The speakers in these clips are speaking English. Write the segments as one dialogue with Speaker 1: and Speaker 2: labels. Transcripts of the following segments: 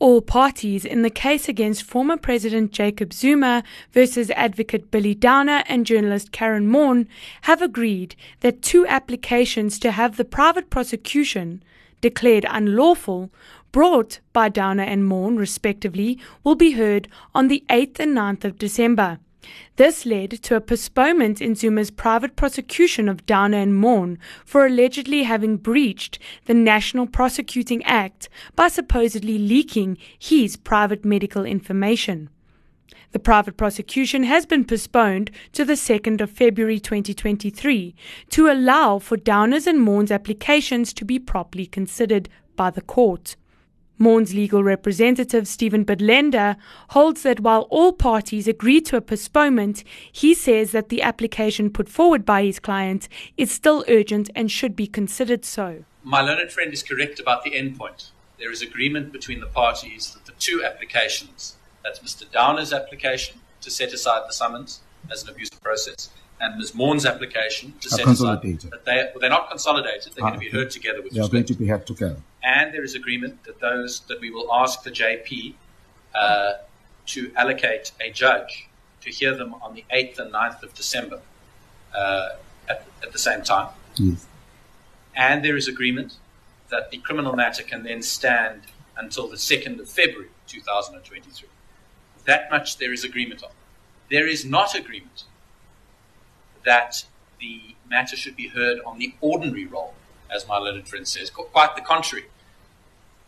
Speaker 1: All parties in the case against former President Jacob Zuma versus advocate Billy Downer and journalist Karyn Maughan have agreed that two applications to have the private prosecution declared unlawful brought by Downer and Maughan respectively will be heard on the 8th and 9th of December. This led to a postponement in Zuma's private prosecution of Downer and Maughan for allegedly having breached the National Prosecuting Act by supposedly leaking his private medical information. The private prosecution has been postponed to the 2nd of February 2023 to allow for Downer's and Maughan's applications to be properly considered by the court. Maughan's legal representative, Steven Budlender, holds that while all parties agree to a postponement, he says that the application put forward by his client is still urgent and should be considered so.
Speaker 2: My learned friend is correct about the endpoint. There is agreement between the parties that the two applications, that's Mr. Downer's application to set aside the summons as an abusive process, and Ms. Maughan's application to set aside that they, well, they're not consolidated, they're ah, going to be heard together with
Speaker 3: They are going to be heard together
Speaker 2: and there is agreement that those that we will ask the JP uh, to allocate a judge to hear them on the 8th and 9th of December uh, at, at, the same time.
Speaker 3: Yes.
Speaker 2: And there is agreement that the criminal matter can then stand until the 2nd of February 2023. That much there is agreement on. There is not agreement that the matter should be heard on the ordinary roll as my learned friend says. Quite the contrary.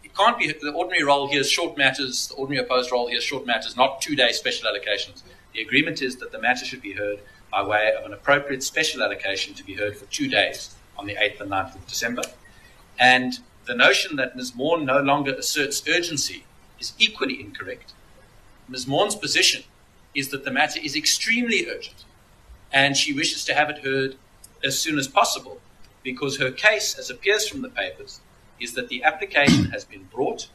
Speaker 2: It can't be the ordinary roll here is short matters, the ordinary opposed roll here is short matters, not two day special allocations. The agreement is that the matter should be heard by way of an appropriate special allocation to be heard for two days on the 8th and 9th of December. And the notion that Ms. Maughan no longer asserts urgency is equally incorrect. Ms. Maughan's position is that the matter is extremely urgent and she wishes to have it heard as soon as possible because her case, as appears from the papers, is that the application has been brought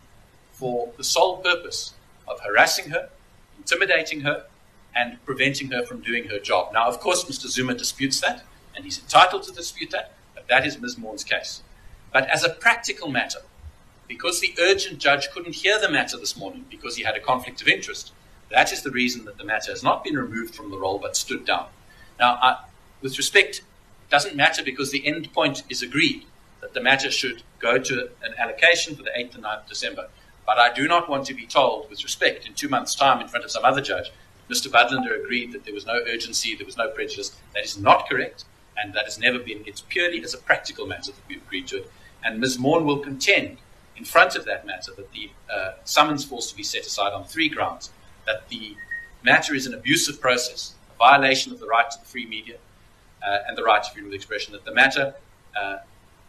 Speaker 2: for the sole purpose of harassing her, intimidating her, and preventing her from doing her job. Now, of course, Mr. Zuma disputes that, and he's entitled to dispute that, but that is Ms. Maughan's case. But as a practical matter, because the urgent judge couldn't hear the matter this morning because he had a conflict of interest, that is the reason that the matter has not been removed from the roll but stood down. Now, I, with respect doesn't matter because the end point is agreed that the matter should go to an allocation for the 8th and 9th of December. But I do not want to be told, with respect, in two months' time in front of some other judge, Mr. Budlender agreed that there was no urgency, there was no prejudice. That is not correct, and that has never been. It's purely as a practical matter that we agreed to it. And Ms. Maughan will contend in front of that matter that the uh, summons force to be set aside on three grounds that the matter is an abusive process, a violation of the right to the free media, uh, and the right to freedom of expression, that the matter uh,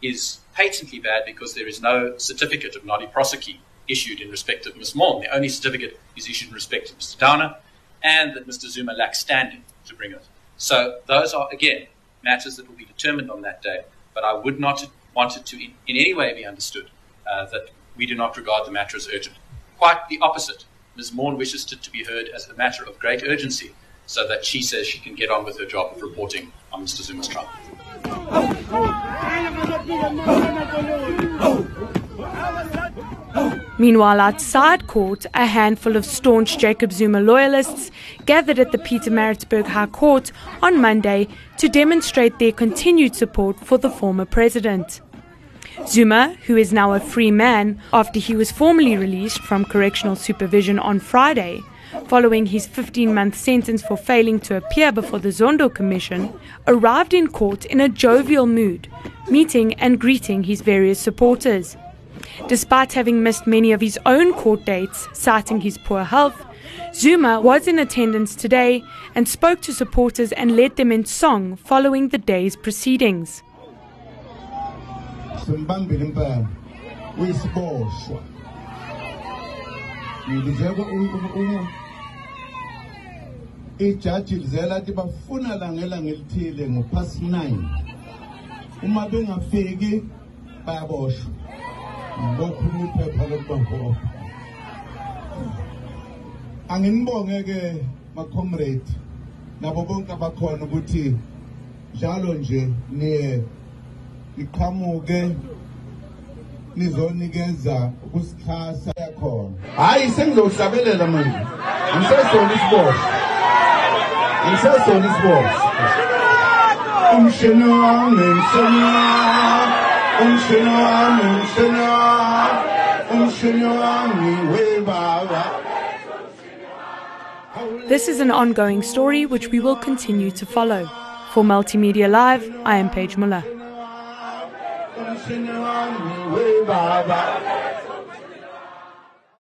Speaker 2: is patently bad because there is no certificate of nolle prosequi issued in respect of Ms. Maughan. The only certificate is issued in respect of Mr. Downer, and that Mr. Zuma lacks standing to bring it. So those are, again, matters that will be determined on that day. But I would not want it to in, in any way be understood uh, that we do not regard the matter as urgent. Quite the opposite. Ms. Maughan wishes it to be heard as a matter of great urgency so that she says she can get on with her job of reporting on Mr. Zuma's trial.
Speaker 1: Meanwhile, outside court, a handful of staunch Jacob Zuma loyalists gathered at the Peter Pietermaritzburg High Court on Monday to demonstrate their continued support for the former president. Zuma, who is now a free man after he was formally released from correctional supervision on Friday, following his 15 month sentence for failing to appear before the Zondo Commission, arrived in court in a jovial mood, meeting and greeting his various supporters. Despite having missed many of his own court dates, citing his poor health, Zuma was in attendance today and spoke to supporters and led them in song following the day's proceedings.
Speaker 4: ngilizeka uNkulunkulu ijaji lizela athi bafuna langela ngelithile ngophast 9 uma bengafiki bayaboshwa. Ngokhuluma iphepha lokubangopha anginibonge ke macomrade nabo bonke abakhona ukuthi njalo nje niye iqhamuke nizonikeza ukusikhasa yakhona. Hayi sengizohlabelela manje. Ngisesona isiboshwa ngisesona isiboshwa umshini wami umshini wami umshini wami umshini wami umshini wami webaba
Speaker 1: This is an ongoing story which we will continue to follow. For Multimedia Live, I am Paige Muller.
Speaker 4: Umshini wami webaba